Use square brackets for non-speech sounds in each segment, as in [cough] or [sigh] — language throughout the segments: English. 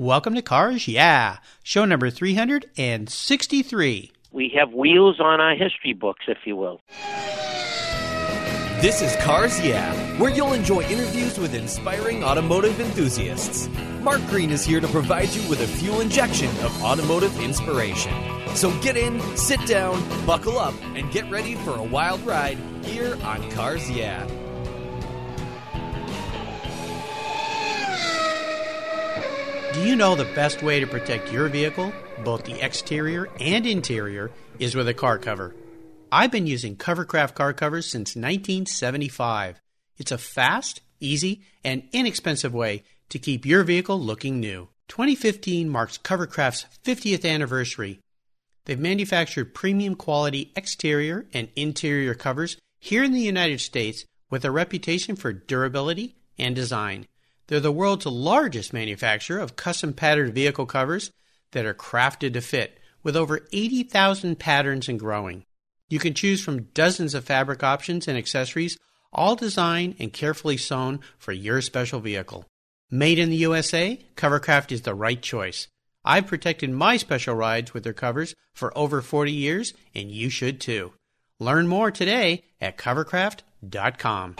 Welcome to Cars Yeah, show number 363. We have wheels on our history books, if you will. This is Cars Yeah, where you'll enjoy interviews with inspiring automotive enthusiasts. Mark Green is here to provide you with a fuel injection of automotive inspiration. So get in, sit down, buckle up, and get ready for a wild ride here on Cars Yeah. Do you know the best way to protect your vehicle, both the exterior and interior, is with a car cover? I've been using Covercraft car covers since 1975. It's a fast, easy, and inexpensive way to keep your vehicle looking new. 2015 marks Covercraft's 50th anniversary. They've manufactured premium quality exterior and interior covers here in the United States with a reputation for durability and design. They're the world's largest manufacturer of custom patterned vehicle covers that are crafted to fit, with over 80,000 patterns and growing. You can choose from dozens of fabric options and accessories, all designed and carefully sewn for your special vehicle. Made in the USA, Covercraft is the right choice. I've protected my special rides with their covers for over 40 years, and you should too. Learn more today at covercraft.com.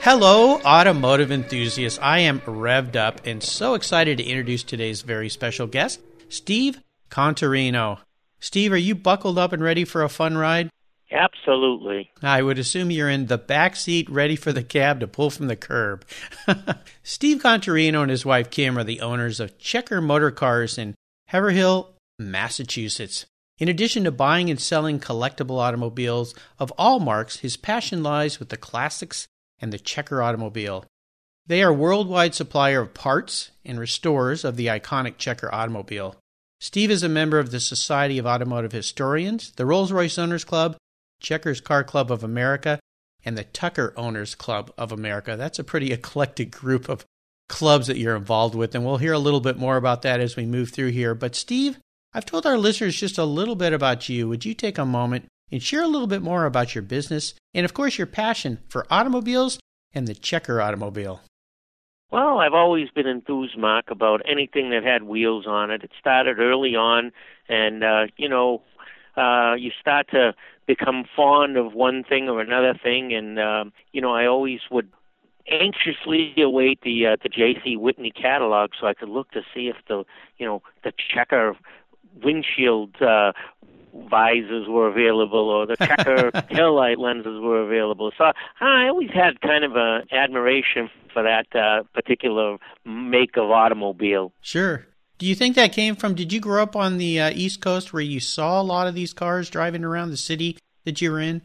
Hello, automotive enthusiasts. I am revved up and so excited to introduce today's very special guest, Steve Contarino. Steve, are you buckled up and ready for a fun ride? Absolutely. I would assume you're in the back seat ready for the cab to pull from the curb. [laughs] Steve Contarino and his wife Kim are the owners of Checker Motor Cars in Haverhill, Massachusetts. In addition to buying and selling collectible automobiles of all marks, his passion lies with the classics and the Checker automobile. They are worldwide supplier of parts and restorers of the iconic Checker automobile. Steve is a member of the Society of Automotive Historians, the Rolls Royce Owners Club, Checkers Car Club of America, and the Tucker Owners Club of America. That's a pretty [laughs] eclectic group of clubs that you're involved with, and we'll hear a little bit more about that as we move through here. But, Steve, I've told our listeners just a little bit about you. Would you take a moment and share a little bit more about your business and, of course, your passion for automobiles and the Checker automobile? Well, I've always been enthused, Mark, about anything that had wheels on it. It started early on, and uh, you know, uh, you start to become fond of one thing or another thing, and uh, you know, I always would anxiously await the uh, the J.C. Whitney catalog so I could look to see if the you know the checker windshield uh, visors were available or the checker [laughs] tail light lenses were available. So I always had kind of an admiration for that uh, particular make of automobile. Sure. Do you think that came from? Did you grow up on the uh, East Coast where you saw a lot of these cars driving around the city that you were in?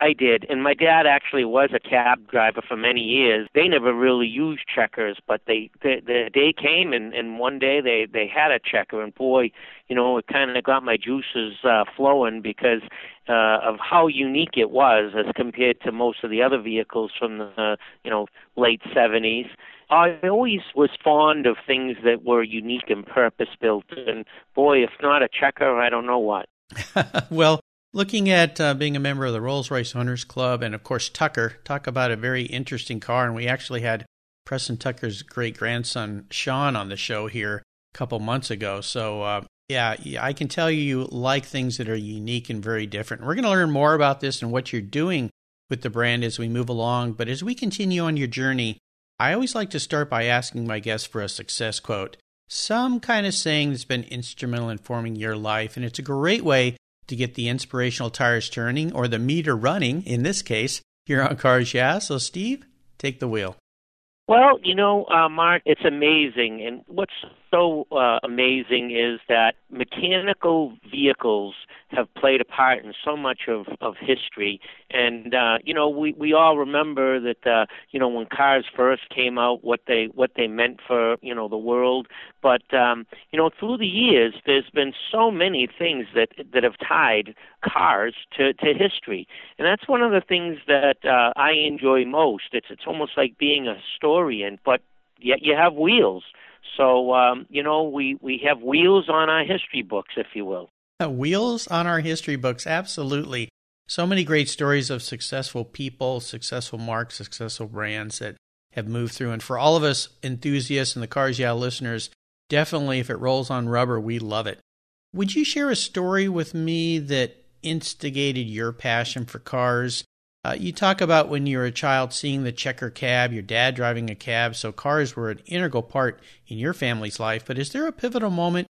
I did, and my dad actually was a cab driver for many years. They never really used checkers, but they the, the day came, and and one day they they had a checker, and boy, you know, it kind of got my juices uh, flowing because uh, of how unique it was as compared to most of the other vehicles from the uh, you know late '70s. I always was fond of things that were unique and purpose built, and boy, if not a checker, I don't know what. [laughs] well, looking at uh, being a member of the Rolls Royce Owners Club, and of course Tucker. Talk about a very interesting car, and we actually had Preston Tucker's great grandson Sean on the show here a couple months ago. So uh, yeah, I can tell you you like things that are unique and very different. We're going to learn more about this and what you're doing with the brand as we move along. But as we continue on your journey, I always like to start by asking my guests for a success quote, some kind of saying that's been instrumental in forming your life. And it's a great way to get the inspirational tires turning or the meter running, in this case, here on Cars Yeah. So, Steve, take the wheel. Well, you know, uh, Mark, it's amazing. And what's so uh, amazing is that mechanical vehicles have played a part in so much of, of history. And, uh, you know, we, we all remember that, uh, you know, when cars first came out, what they, what they meant for, you know, the world. But, um, you know, through the years, there's been so many things that, that have tied cars to, to history. And that's one of the things that uh, I enjoy most. It's, it's almost like being a historian, but yet you have wheels. So um, you know, we we have wheels on our history books, if you will. Wheels on our history books, absolutely. So many great stories of successful people, successful marks, successful brands that have moved through. And for all of us enthusiasts and the Cars Yeah listeners, definitely if it rolls on rubber, we love it. Would you share a story with me that instigated your passion for cars? Uh, you talk about when you were a child seeing the checker cab, your dad driving a cab, so cars were an integral part in your family's life. But is there a pivotal moment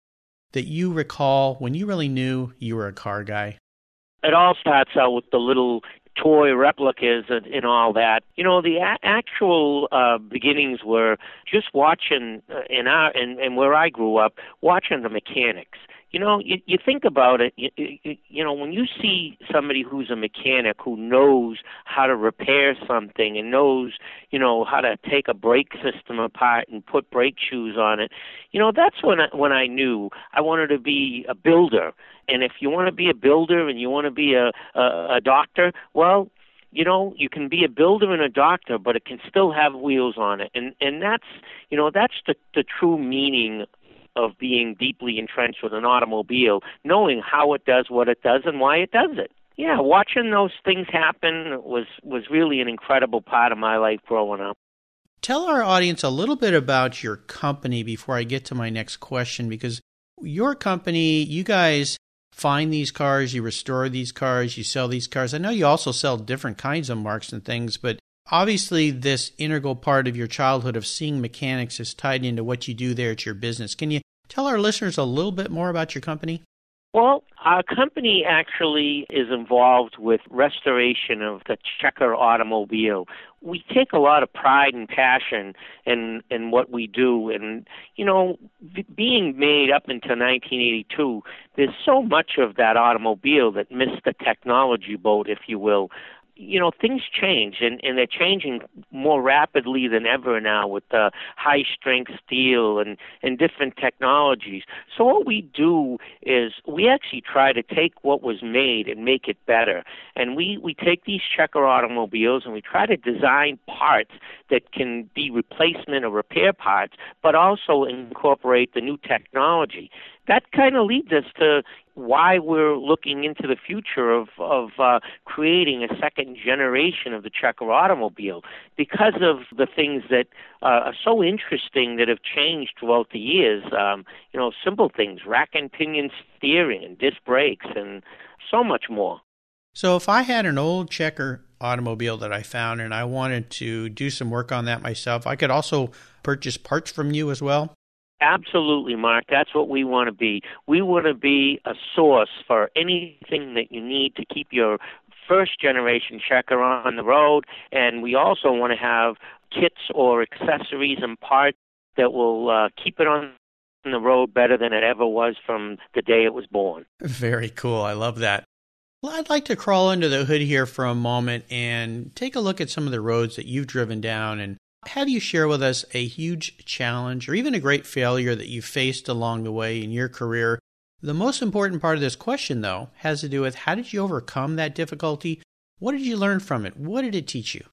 that you recall when you really knew you were a car guy? It all starts out with the little toy replicas and, and all that. You know, the a- actual uh, beginnings were just watching uh, in our and, and where I grew up, watching the mechanics you know, you, you think about it. You, you, know, when you see somebody who's a mechanic who knows how to repair something and knows, you know, how to take a brake system apart and put brake shoes on it, you know, that's when I, when I knew I wanted to be a builder. And if you want to be a builder and you want to be a, a, a doctor, well, you know you can be a builder and a doctor but it can still have wheels on it and and that's you know that's the the true meaning of being deeply entrenched with an automobile, knowing how it does what it does and why it does it. Yeah, watching those things happen was was really an incredible part of my life growing up. Tell our audience a little bit about your company before I get to my next question because your company, you guys find these cars, you restore these cars, you sell these cars. I know you also sell different kinds of marks and things, but obviously this integral part of your childhood of seeing mechanics is tied into what you do there at your business. Can you tell our listeners a little bit more about your company? Well, our company actually is involved with restoration of the checker automobile. We take a lot of pride and passion in in what we do, and you know, b- being made up until 1982, there's so much of that automobile that missed the technology boat, if you will you know things change and and they're changing more rapidly than ever now with the high strength steel and and different technologies. So what we do is we actually try to take what was made and make it better. And we we take these checker automobiles and we try to design parts that can be replacement or repair parts but also incorporate the new technology that kind of leads us to why we're looking into the future of of uh, creating a second generation of the checker automobile because of the things that uh, are so interesting that have changed throughout the years. Um, you know, simple things, rack and pinion steering and disc brakes and so much more. So if I had an old checker automobile that I found and I wanted to do some work on that myself, I could also purchase parts from you as well. Absolutely, Mark. That's what we want to be. We want to be a source for anything that you need to keep your first generation checker on the road, and we also want to have kits or accessories and parts that will uh, keep it on the road better than it ever was from the day it was born. Very cool. I love that. Well, I'd like to crawl under the hood here for a moment and take a look at some of the roads that you've driven down and have you share with us a huge challenge or even a great failure that you faced along the way in your career? The most important part of this question, though, has to do with how did you overcome that difficulty? What did you learn from it? What did it teach you?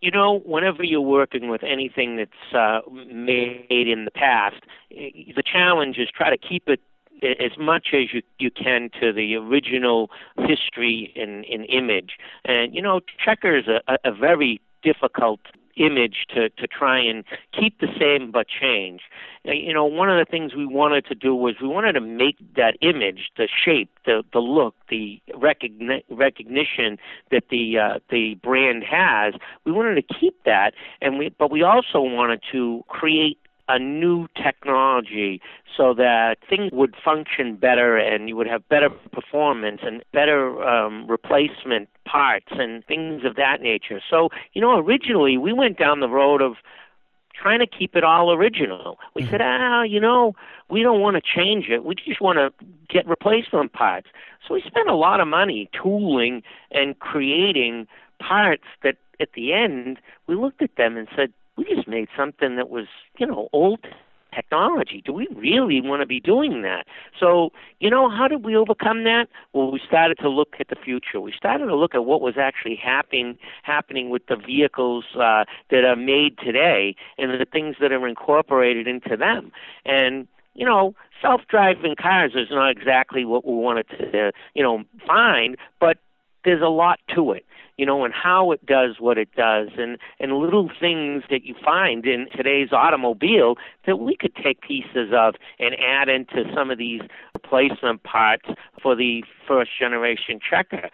You know, whenever you're working with anything that's uh, made in the past, the challenge is try to keep it as much as you you can to the original history and, and image. And you know, checker is a, a very difficult image to, to try and keep the same but change. You know, one of the things we wanted to do was we wanted to make that image, the shape, the the look, the recogni- recognition that the uh, the brand has. We wanted to keep that, and we but we also wanted to create a new technology so that things would function better and you would have better performance and better um, replacement parts and things of that nature. So, you know, originally we went down the road of trying to keep it all original. We mm-hmm. said, ah, you know, we don't want to change it. We just want to get replacement parts. So we spent a lot of money tooling and creating parts that at the end we looked at them and said, we just made something that was, you know, old technology. Do we really want to be doing that? So, you know, how did we overcome that? Well, we started to look at the future. We started to look at what was actually happening happening with the vehicles uh, that are made today and the things that are incorporated into them. And you know, self-driving cars is not exactly what we wanted to, you know, find, but there's a lot to it you know, and how it does what it does, and and little things that you find in today's automobile that we could take pieces of and add into some of these replacement parts for the first generation checker.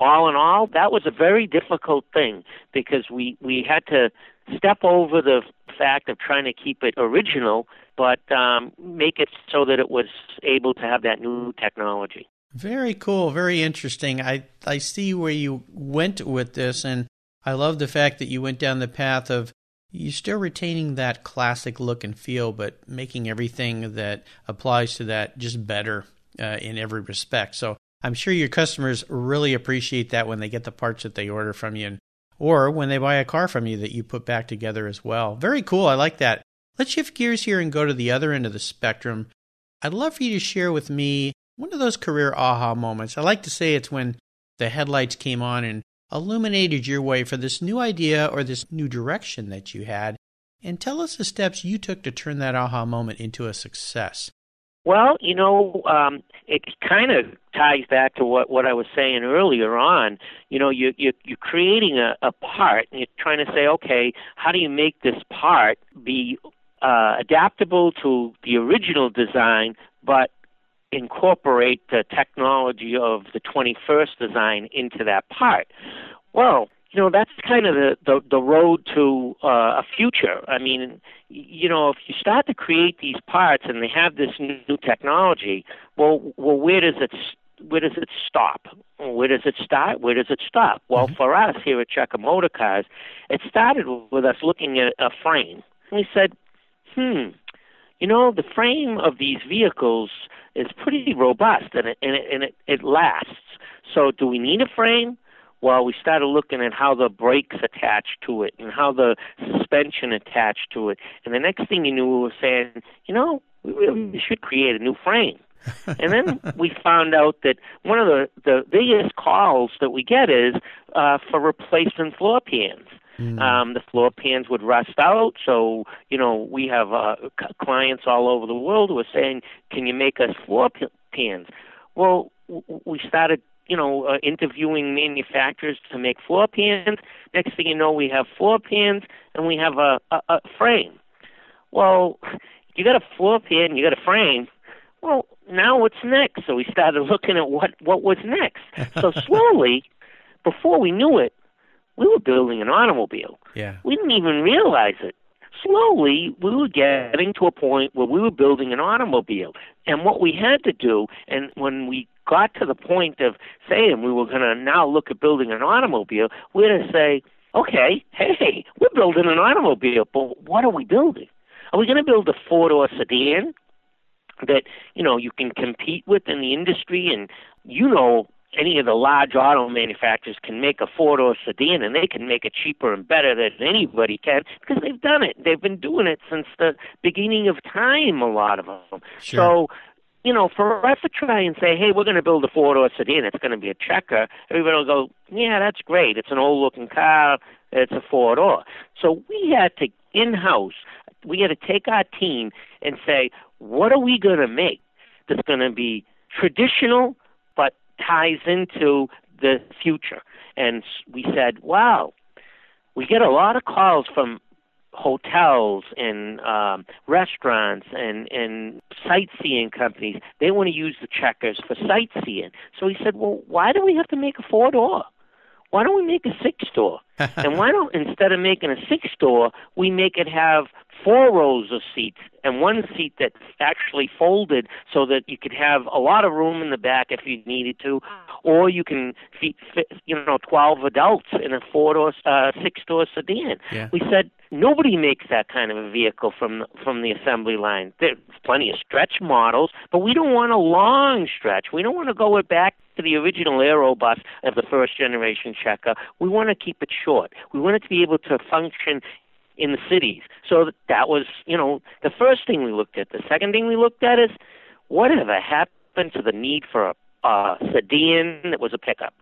All in all, that was a very difficult thing because we we had to step over the fact of trying to keep it original, but um, make it so that it was able to have that new technology. Very cool, very interesting. I I see where you went with this and I love the fact that you went down the path of you still retaining that classic look and feel but making everything that applies to that just better uh, in every respect. So I'm sure your customers really appreciate that when they get the parts that they order from you and, or when they buy a car from you that you put back together as well. Very cool. I like that. Let's shift gears here and go to the other end of the spectrum. I'd love for you to share with me one of those career aha moments. I like to say it's when the headlights came on and illuminated your way for this new idea or this new direction that you had. And tell us the steps you took to turn that aha moment into a success. Well, you know, um, it kind of ties back to what, what I was saying earlier on. You know, you, you, you're creating a, a part and you're trying to say, okay, how do you make this part be uh, adaptable to the original design, but incorporate the technology of the 21st design into that part. Well, you know that's kind of the the, the road to uh, a future. I mean, you know, if you start to create these parts and they have this new technology, well, well, where does it where does it stop? Where does it start? Where does it stop? Well, mm-hmm. for us here at Checker Motor Cars, it started with us looking at a frame. We said, hmm, you know, the frame of these vehicles is pretty robust and it, and it, and it, it lasts. So, do we need a frame? Well, we started looking at how the brakes attached to it and how the suspension attached to it. And the next thing you knew, we were saying, you know, we really should create a new frame. [laughs] and then we found out that one of the, the biggest calls that we get is uh, for replacement floor pans. Mm. Um, the floor pans would rust out. So, you know, we have uh, c- clients all over the world who are saying, can you make us floor p- pans? Well, w- we started, you know, uh, interviewing manufacturers to make floor pans. Next thing you know, we have floor pans and we have a, a, a frame. Well, you got a floor pan, you got a frame. Well, now what's next? So we started [laughs] looking at what what was next. So [laughs] slowly, before we knew it, we were building an automobile. Yeah. We didn't even realize it. Slowly, we were getting to a point where we were building an automobile. And what we had to do, and when we got to the point of saying we were going to now look at building an automobile, we had to say, okay, hey, we're building an automobile, but what are we building? Are we going to build a four door sedan that, you know, you can compete with in the industry and you know any of the large auto manufacturers can make a four door sedan and they can make it cheaper and better than anybody can because they've done it. They've been doing it since the beginning of time, a lot of them. Sure. So, you know, for us to try and say, hey, we're going to build a four door sedan, it's going to be a checker, everybody will go, yeah, that's great. It's an old looking car, it's a four door. So we had to in house, we had to take our team and say, what are we going to make that's going to be traditional ties into the future. And we said, wow, we get a lot of calls from hotels and um, restaurants and, and sightseeing companies. They want to use the checkers for sightseeing. So we said, well, why do we have to make a four door? Why don't we make a six door? [laughs] and why don't instead of making a six door, we make it have four rows of seats and one seat that's actually folded so that you could have a lot of room in the back if you needed to, or you can fit, fit you know, 12 adults in a four door, uh, six door sedan. Yeah. We said nobody makes that kind of a vehicle from from the assembly line. There's plenty of stretch models, but we don't want a long stretch. We don't want to go it back to the original Aerobus of the first generation checker. We want to keep it short. We want it to be able to function in the cities. So that was, you know, the first thing we looked at. The second thing we looked at is whatever happened to the need for a, a sedan that was a pickup,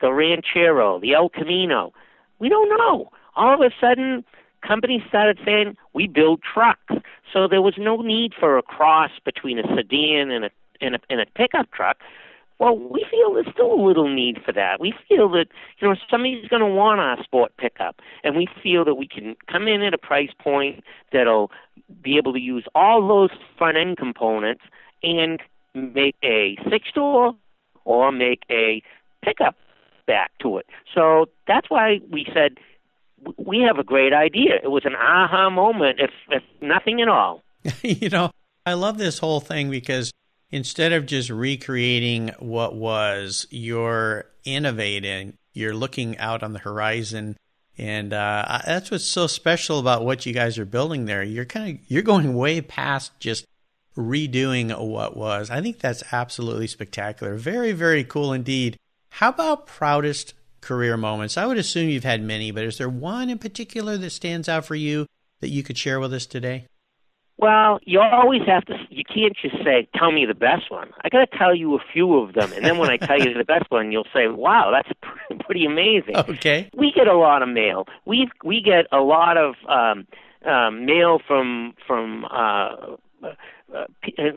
the Ranchero, the El Camino. We don't know. All of a sudden, companies started saying we build trucks. So there was no need for a cross between a sedan and a and a, and a pickup truck Well, we feel there's still a little need for that. We feel that you know somebody's going to want our sport pickup, and we feel that we can come in at a price point that'll be able to use all those front end components and make a six door or make a pickup back to it. So that's why we said we have a great idea. It was an aha moment, if, if nothing at all. [laughs] you know, I love this whole thing because instead of just recreating what was, you're innovating, you're looking out on the horizon. And uh, that's what's so special about what you guys are building there. You're kind of you're going way past just redoing what was. I think that's absolutely spectacular. Very, very cool indeed. How about proudest career moments? I would assume you've had many, but is there one in particular that stands out for you that you could share with us today? Well, you always have to. You can't just say, "Tell me the best one." I got to tell you a few of them, and then when I tell you the best one, you'll say, "Wow, that's [laughs] pretty amazing." Okay. We get a lot of mail. We we get a lot of um, um, mail from from uh, uh,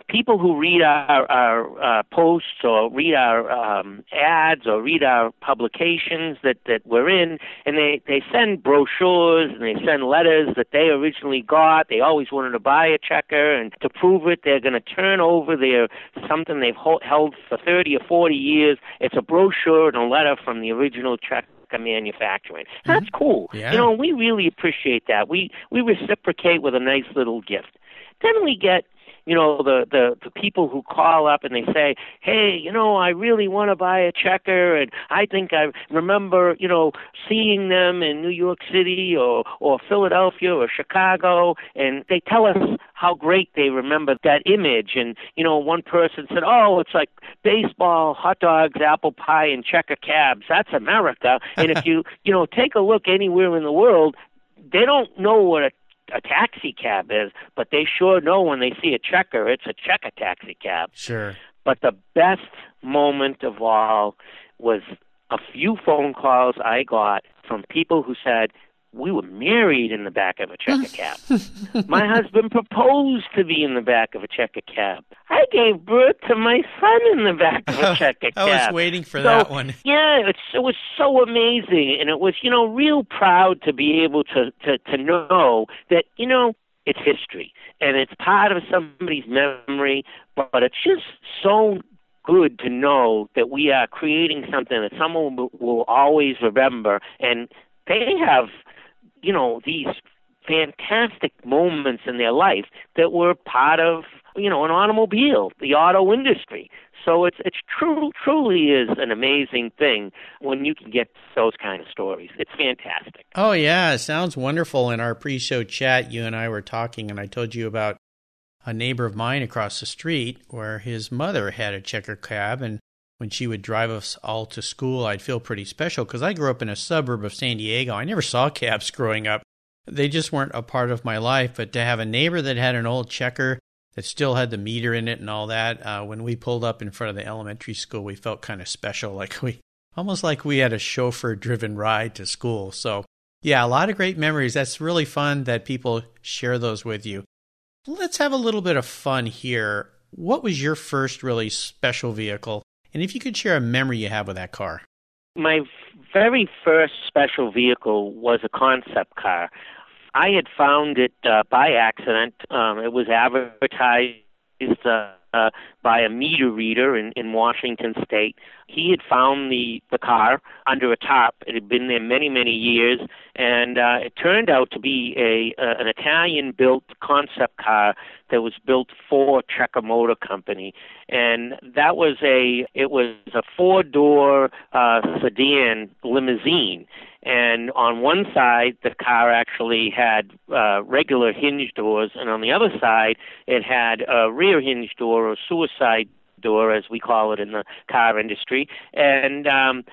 people who read our, our uh, posts or read our um, ads or read our publications that, that we're in, and they, they send brochures and they send letters that they originally got. They always wanted to buy a checker, and to prove it, they're going to turn over their something they've ho- held for 30 or 40 years. It's a brochure and a letter from the original checker manufacturing. That's mm-hmm. cool. Yeah. You know, we really appreciate that. We we reciprocate with a nice little gift. Then we get you know the the the people who call up and they say hey you know i really want to buy a checker and i think i remember you know seeing them in new york city or or philadelphia or chicago and they tell us how great they remember that image. And you know one person said oh it's like baseball hot dogs apple pie and checker cabs. That's america. And if [laughs] you you know take a look anywhere in the world they don't know what a a taxi cab is, but they sure know when they see a checker, it's a checker taxi cab. Sure. But the best moment of all was a few phone calls I got from people who said, we were married in the back of a checker cab. [laughs] my husband proposed to be in the back of a checker cab. I gave birth to my son in the back of a [laughs] checker cab. I was waiting for so, that one. Yeah, it was so amazing, and it was you know real proud to be able to to to know that you know it's history and it's part of somebody's memory, but, but it's just so good to know that we are creating something that someone will always remember and they have you know, these fantastic moments in their life that were part of, you know, an automobile, the auto industry. So it's it's true truly is an amazing thing when you can get those kind of stories. It's fantastic. Oh yeah, sounds wonderful. In our pre-show chat, you and I were talking, and I told you about a neighbor of mine across the street where his mother had a checker cab, and when she would drive us all to school, I'd feel pretty special because I grew up in a suburb of San Diego. I never saw cabs growing up. They just weren't a part of my life. But to have a neighbor that had an old checker that still had the meter in it and all that, uh, when we pulled up in front of the elementary school, we felt kind of special, [laughs] like we almost like we had a chauffeur driven ride to school. So, yeah, a lot of great memories. That's really fun that people share those with you. Let's have a little bit of fun here. What was your first really special vehicle and if you could share a memory you have with that car. My very first special vehicle was a concept car. I had found it uh, by accident. Um, it was advertised uh, uh, by a meter reader in, in Washington State. He had found the, the car under a tarp. It had been there many, many years, and uh, it turned out to be a uh, an Italian-built concept car that was built for Checker Motor Company, and that was a it was a four-door uh, sedan limousine and on one side the car actually had uh, regular hinge doors, and on the other side it had a rear hinge door or suicide door, as we call it in the car industry, and um,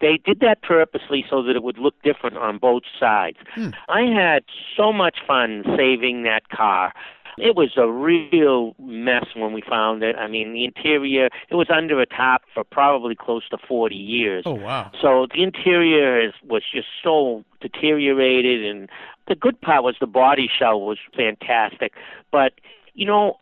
they did that purposely so that it would look different on both sides. Hmm. I had so much fun saving that car. It was a real mess when we found it. I mean, the interior, it was under a top for probably close to 40 years. Oh, wow. So the interior is, was just so deteriorated, and the good part was the body shell was fantastic. But, you know,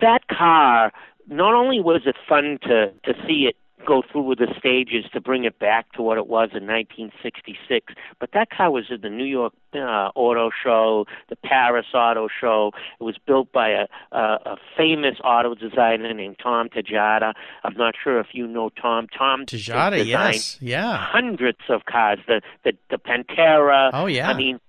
that car, not only was it fun to, to see it go through the stages to bring it back to what it was in 1966. But that car was at the New York uh, Auto Show, the Paris Auto Show. It was built by a, a, a famous auto designer named Tom Tjaarda. I'm not sure if you know Tom. Tom Tjaarda, yes, yeah, hundreds of cars. The the the Pantera. Oh yeah. I mean,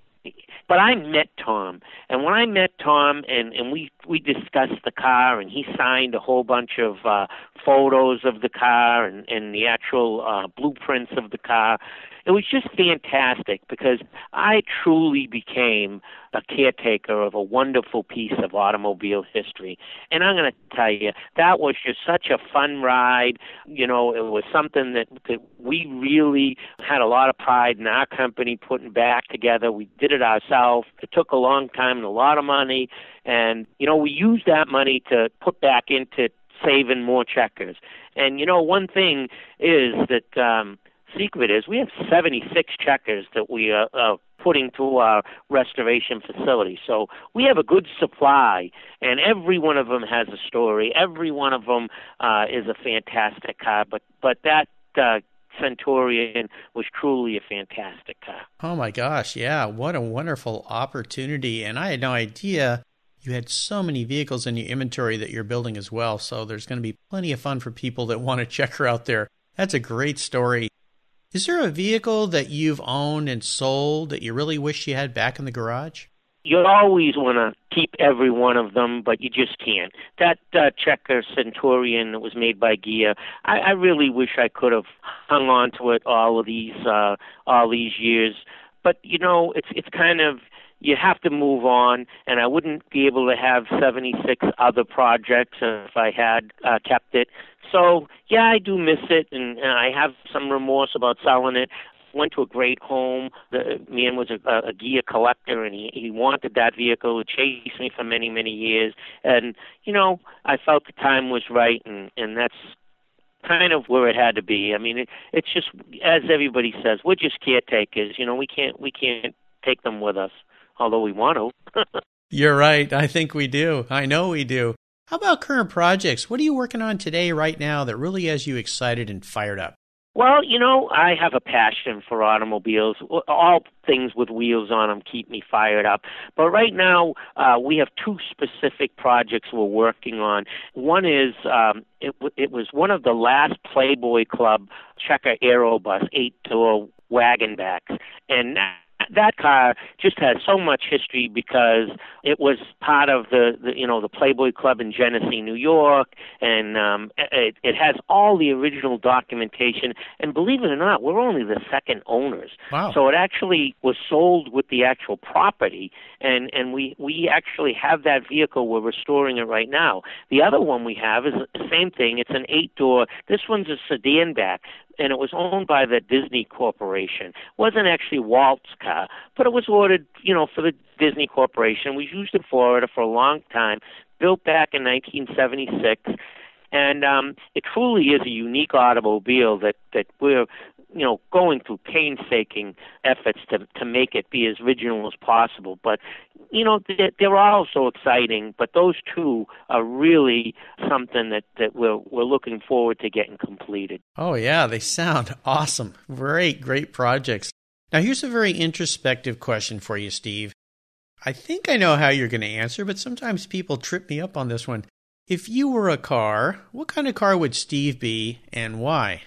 but I met Tom, and when I met Tom, and and we we discussed the car, and he signed a whole bunch of uh, photos of the car and and the actual uh, blueprints of the car, it was just fantastic because I truly became a caretaker of a wonderful piece of automobile history. And I'm going to tell you, that was just such a fun ride. You know, it was something that, that we really had a lot of pride in our company putting back together. We did it ourselves. It took a long time and a lot of money. And, you know, we used that money to put back into saving more checkers. And, you know, one thing is that, um, secret is we have 76 checkers that we are uh, putting to our restoration facility. So we have a good supply, and every one of them has a story. Every one of them uh, is a fantastic car. But but that uh, Centurion was truly a fantastic car. Oh my gosh, yeah, what a wonderful opportunity. And I had no idea you had so many vehicles in your inventory that you're building as well. So there's going to be plenty of fun for people that want to check her out there. That's a great story. Is there a vehicle that you've owned and sold that you really wish you had back in the garage? You always want to keep every one of them, but you just can't. That uh, Checker Centurion that was made by Ghia, I, I really wish I could have hung on to it all of these uh, all these years. But you know, it's it's kind of you have to move on, and I wouldn't be able to have 76 other projects if I had uh, kept it. So yeah, I do miss it, and, and I have some remorse about selling it. Went to a great home. The man was a, a Ghia collector, and he he wanted that vehicle. It chased me for many many years, and you know I felt the time was right, and and that's kind of where it had to be. I mean, it, it's just as everybody says, we're just caretakers. You know, we can't we can't take them with us, although we want to. [laughs] You're right. I think we do. I know we do. How about current projects? What are you working on today, right now, that really has you excited and fired up? Well, you know, I have a passion for automobiles. All things with wheels on them keep me fired up. But right now, uh, we have two specific projects we're working on. One is um, it, it was one of the last Playboy Club Checker Aerobus eight door wagon backs, and that car just has so much history because it was part of the, the you know the Playboy Club in Genesee, New York, and um, it, it has all the original documentation. And believe it or not, we're only the second owners. Wow. So it actually was sold with the actual property, and and we we actually have that vehicle. We're restoring it right now. The other one we have is the same thing. It's an eight door. This one's a sedan back and it was owned by the Disney Corporation. It wasn't actually Walt's car, but it was ordered, you know, for the Disney Corporation. We used in Florida for a long time, built back in 1976. And um, it truly is a unique automobile that, that we're you know, going through painstaking efforts to to make it be as original as possible. But you know, they're, they're all so exciting. But those two are really something that that we're we're looking forward to getting completed. Oh yeah, they sound [laughs] awesome. Great, great projects. Now here's a very introspective question for you, Steve. I think I know how you're going to answer, but sometimes people trip me up on this one. If you were a car, what kind of car would Steve be and why?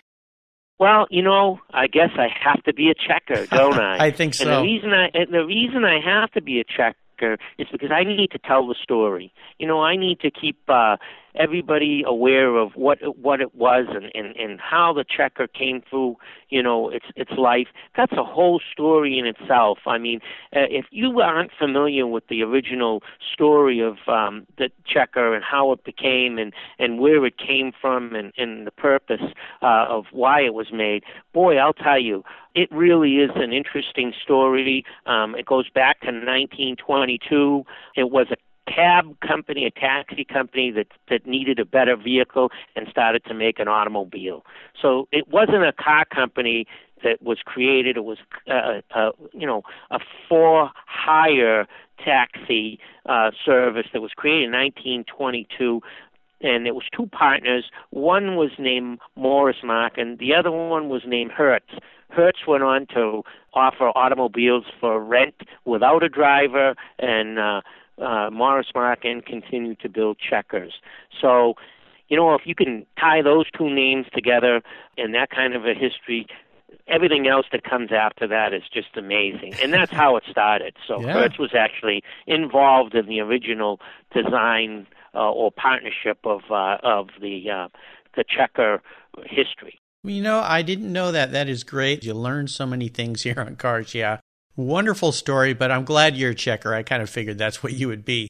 Well, you know, I guess I have to be a checker, don't [laughs] I? I think so. And the reason I the reason I have to be a checker is because I need to tell the story. You know, I need to keep uh everybody aware of what what it was and, and and how the checker came through you know its its life. That's a whole story in itself. I mean uh, if you aren't familiar with the original story of um the checker and how it became and and where it came from and and the purpose uh of why it was made boy i'll tell you it really is an interesting story. Um it goes back to 1922 it was a cab company, a taxi company that that needed a better vehicle and started to make an automobile. So it wasn't a car company that was created. It was uh, uh, you know a for hire taxi uh, service that was created in 1922 and it was two partners. One was named Morris Mark, and the other one was named Hertz. Hertz went on to offer automobiles for rent without a driver, and uh, uh, Morris Markin continued to build checkers. So, you know, if you can tie those two names together and that kind of a history, everything else that comes after that is just amazing. And that's how it started. So Yeah. Hertz was actually involved in the original design uh, or partnership of uh, of the uh, the checker history. You know, I didn't know that. That is great. You learn so many things here on Cars. Yeah. Wonderful story, but I'm glad you're a checker. I kind of figured that's what you would be.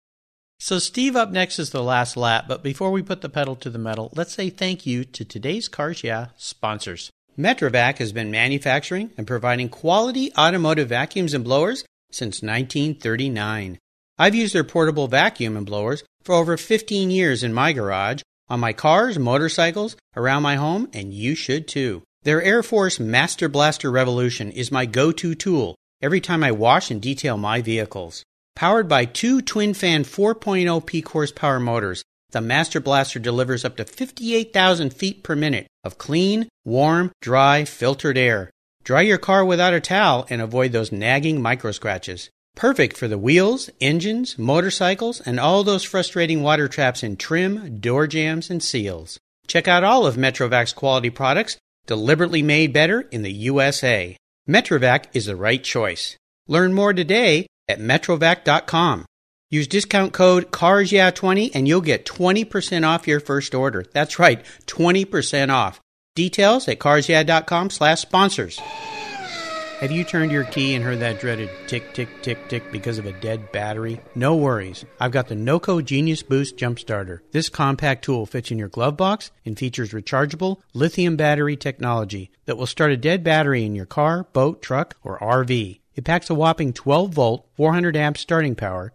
So, Steve, up next is the last lap. But before we put the pedal to the metal, let's say thank you to today's Cars Yeah sponsors. Metrovac has been manufacturing and providing quality automotive vacuums and blowers since 1939. I've used their portable vacuum and blowers for over 15 years in my garage, on my cars, motorcycles, around my home, and you should too. Their Air Force Master Blaster Revolution is my go to tool every time I wash and detail my vehicles. Powered by two twin fan 4.0 peak horsepower motors, the Master Blaster delivers up to 58,000 feet per minute of clean, warm, dry, filtered air. Dry your car without a towel and avoid those nagging micro scratches. Perfect for the wheels, engines, motorcycles, and all those frustrating water traps in trim, door jams, and seals. Check out all of Metrovac's quality products, deliberately made better in the USA. Metrovac is the right choice. Learn more today at metrovac.com. Use discount code CARSYEAH20 and you'll get 20% off your first order. That's right, 20% off. Details at carsyeah.com slash sponsors. Have you turned your key and heard that dreaded tick, tick, tick, tick because of a dead battery? No worries. I've got the NOCO Genius Boost Jump Starter. This compact tool fits in your glove box and features rechargeable lithium battery technology that will start a dead battery in your car, boat, truck, or RV. It packs a whopping 12 volt, 400 amp starting power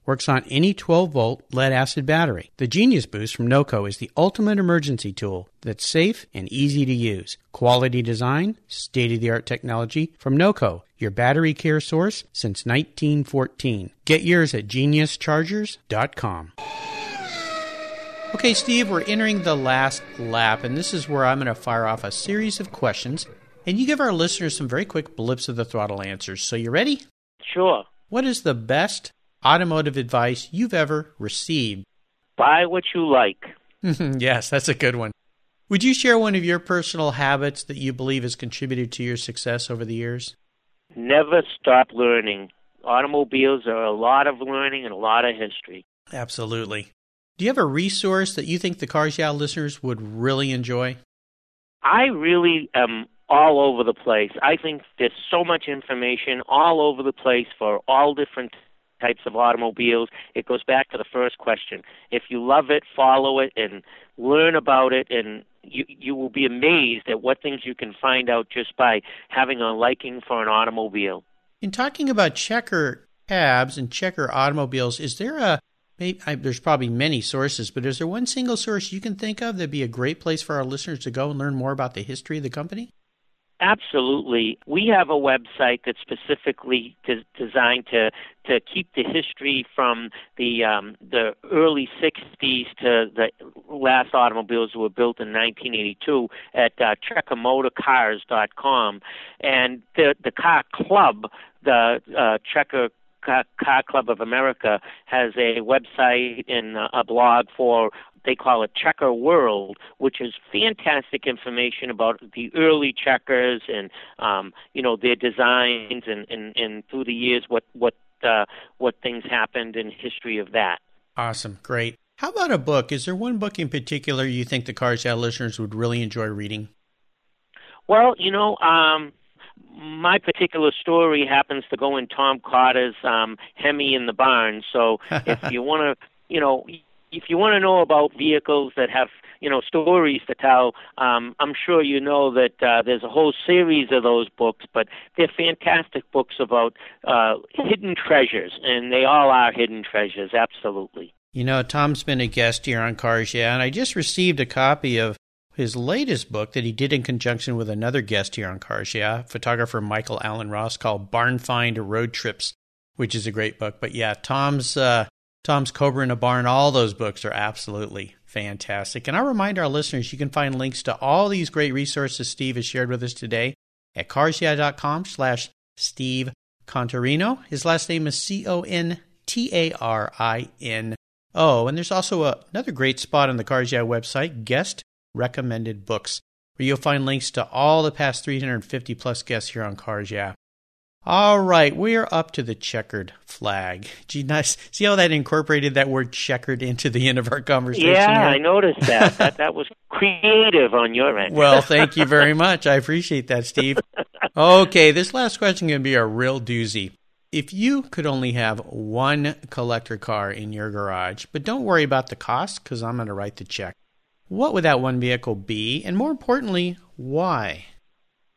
Works on any 12 volt lead acid battery. The Genius Boost from NOCO is the ultimate emergency tool that's safe and easy to use. Quality design, state of the art technology from NOCO, your battery care source since 1914. Get yours at geniuschargers.com. Okay, Steve, we're entering the last lap, and this is where I'm going to fire off a series of questions, and you give our listeners some very quick blips of the throttle answers. So, you ready? Sure. What is the best automotive advice you've ever received? Buy what you like. [laughs] yes, that's a good one. Would you share one of your personal habits that you believe has contributed to your success over the years? Never stop learning. Automobiles are a lot of learning and a lot of history. Absolutely. Do you have a resource that you think the Cars Yeah listeners would really enjoy? I really am all over the place. I think there's so much information all over the place for all different types of automobiles. It goes back to the first question. If you love it, follow it and learn about it and you you will be amazed at what things you can find out just by having a liking for an automobile. In talking about checker cabs and checker automobiles, is there a maybe, I, there's probably many sources, but is there one single source you can think of that'd be a great place for our listeners to go and learn more about the history of the company? Absolutely. We have a website that's specifically de- designed to to keep the history from the um, the early 60s to the last automobiles were built in 1982 at uh, checkermotorcars.com. And the the car club, the uh, Checker Car, Club of America, has a website and a blog for they call it Checker World, which is fantastic information about the early checkers and um, you know their designs and, and, and through the years what what uh, what things happened in history of that. Awesome, great. How about a book? Is there one book in particular you think the Cars Yeah listeners would really enjoy reading? Well, you know, um, my particular story happens to go in Tom Cotter's um, Hemi in the Barn. So [laughs] if you want to, you know, if you want to know about vehicles that have you know stories to tell, um, I'm sure you know that uh, there's a whole series of those books, but they're fantastic books about uh, hidden treasures, and they all are hidden treasures, absolutely. You know, Tom's been a guest here on Cars Yeah, and I just received a copy of his latest book that he did in conjunction with another guest here on Cars Yeah, photographer Michael Alan Ross, called Barn Find Road Trips, which is a great book. But yeah, Tom's uh, Tom's Cobra in a Barn, all those books are absolutely fantastic. And I'll remind our listeners you can find links to all these great resources Steve has shared with us today at carsyeah.com slash Steve Contarino. His last name is C O N T A R I N O. And there's also a, another great spot on the Cars Yeah website, Guest Recommended Books, where you'll find links to all the past 350 plus guests here on Cars Yeah. All right, we're up to the checkered flag. Gee, nice. See how that incorporated that word checkered into the end of our conversation? Yeah, here? I noticed that. that. That was creative on your end. Well, thank you very much. I appreciate that, Steve. Okay, this last question is going to be a real doozy. If you could only have one collector car in your garage, but don't worry about the cost because I'm going to write the check, what would that one vehicle be? And more importantly, why?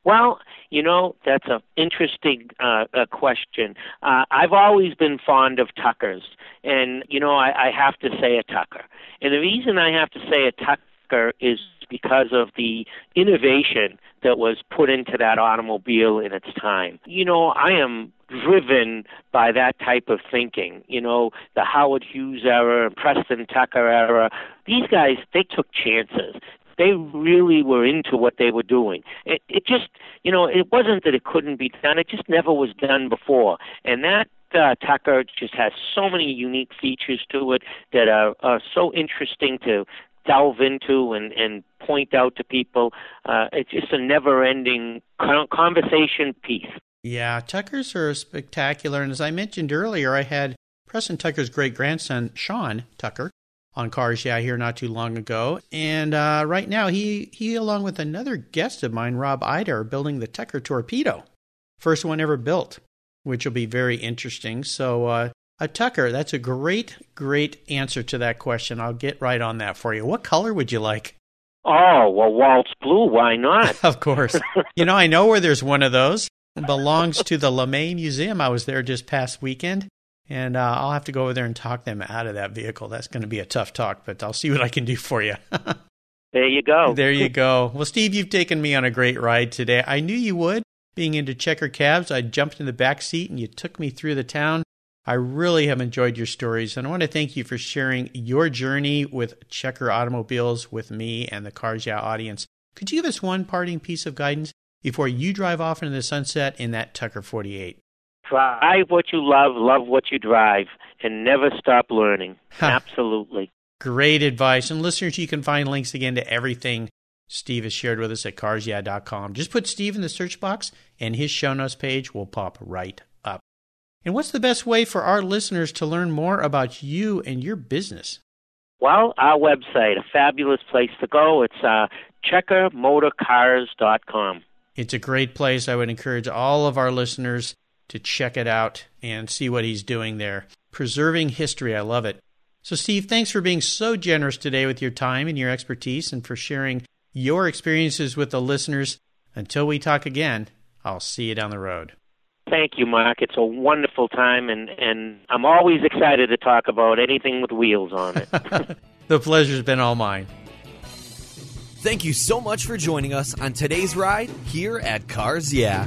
Well, you know, that's an interesting uh, uh, question. Uh, I've always been fond of Tuckers, and, you know, I, I have to say a Tucker. And the reason I have to say a Tucker is because of the innovation that was put into that automobile in its time. You know, I am driven by that type of thinking. You know, the Howard Hughes era, Preston Tucker era. These guys, they took chances they really were into what they were doing. It, it just, you know, it wasn't that it couldn't be done. It just never was done before. And that uh, Tucker just has so many unique features to it that are, are so interesting to delve into and, and point out to people. Uh, it's just a never-ending conversation piece. Yeah, Tuckers are spectacular. And as I mentioned earlier, I had Preston Tucker's great grandson, Sean Tucker, on Cars Yeah here not too long ago. And uh, right now, he, he, along with another guest of mine, Rob Ida, are building the Tucker Torpedo, first one ever built, which will be very interesting. So, uh, a Tucker, that's a great, great answer to that question. I'll get right on that for you. What color would you like? Oh, well, waltz blue, why not? [laughs] of course. you know, I know where there's one of those. It belongs to the [laughs] LeMay Museum. I was there just past weekend and uh, I'll have to go over there and talk them out of that vehicle. That's going to be a tough talk, but I'll see what I can do for you. [laughs] there you go. There you go. Well, Steve, you've taken me on a great ride today. I knew you would. Being into checker cabs, I jumped in the back seat and you took me through the town. I really have enjoyed your stories, and I want to thank you for sharing your journey with Checker Automobiles with me and the Cars Yeah audience. Could you give us one parting piece of guidance before you drive off into the sunset in that Tucker 48? Drive what you love, love what you drive, and never stop learning. Absolutely. Great advice. And listeners, you can find links again to everything Steve has shared with us at carsyeah.com. Just put Steve in the search box, and his show notes page will pop right up. And what's the best way for our listeners to learn more about you and your business? Well, our website, a fabulous place to go. It's uh, checkermotorcars.com. It's a great place. I would encourage all of our listeners to check it out and see what he's doing there. Preserving history, I love it. So, Steve, thanks for being so generous today with your time and your expertise and for sharing your experiences with the listeners. Until we talk again, I'll see you down the road. Thank you, Mark. It's a wonderful time, and, and I'm always excited to talk about anything with wheels on it. [laughs] the pleasure's been all mine. Thank you so much for joining us on today's ride here at Cars Yeah.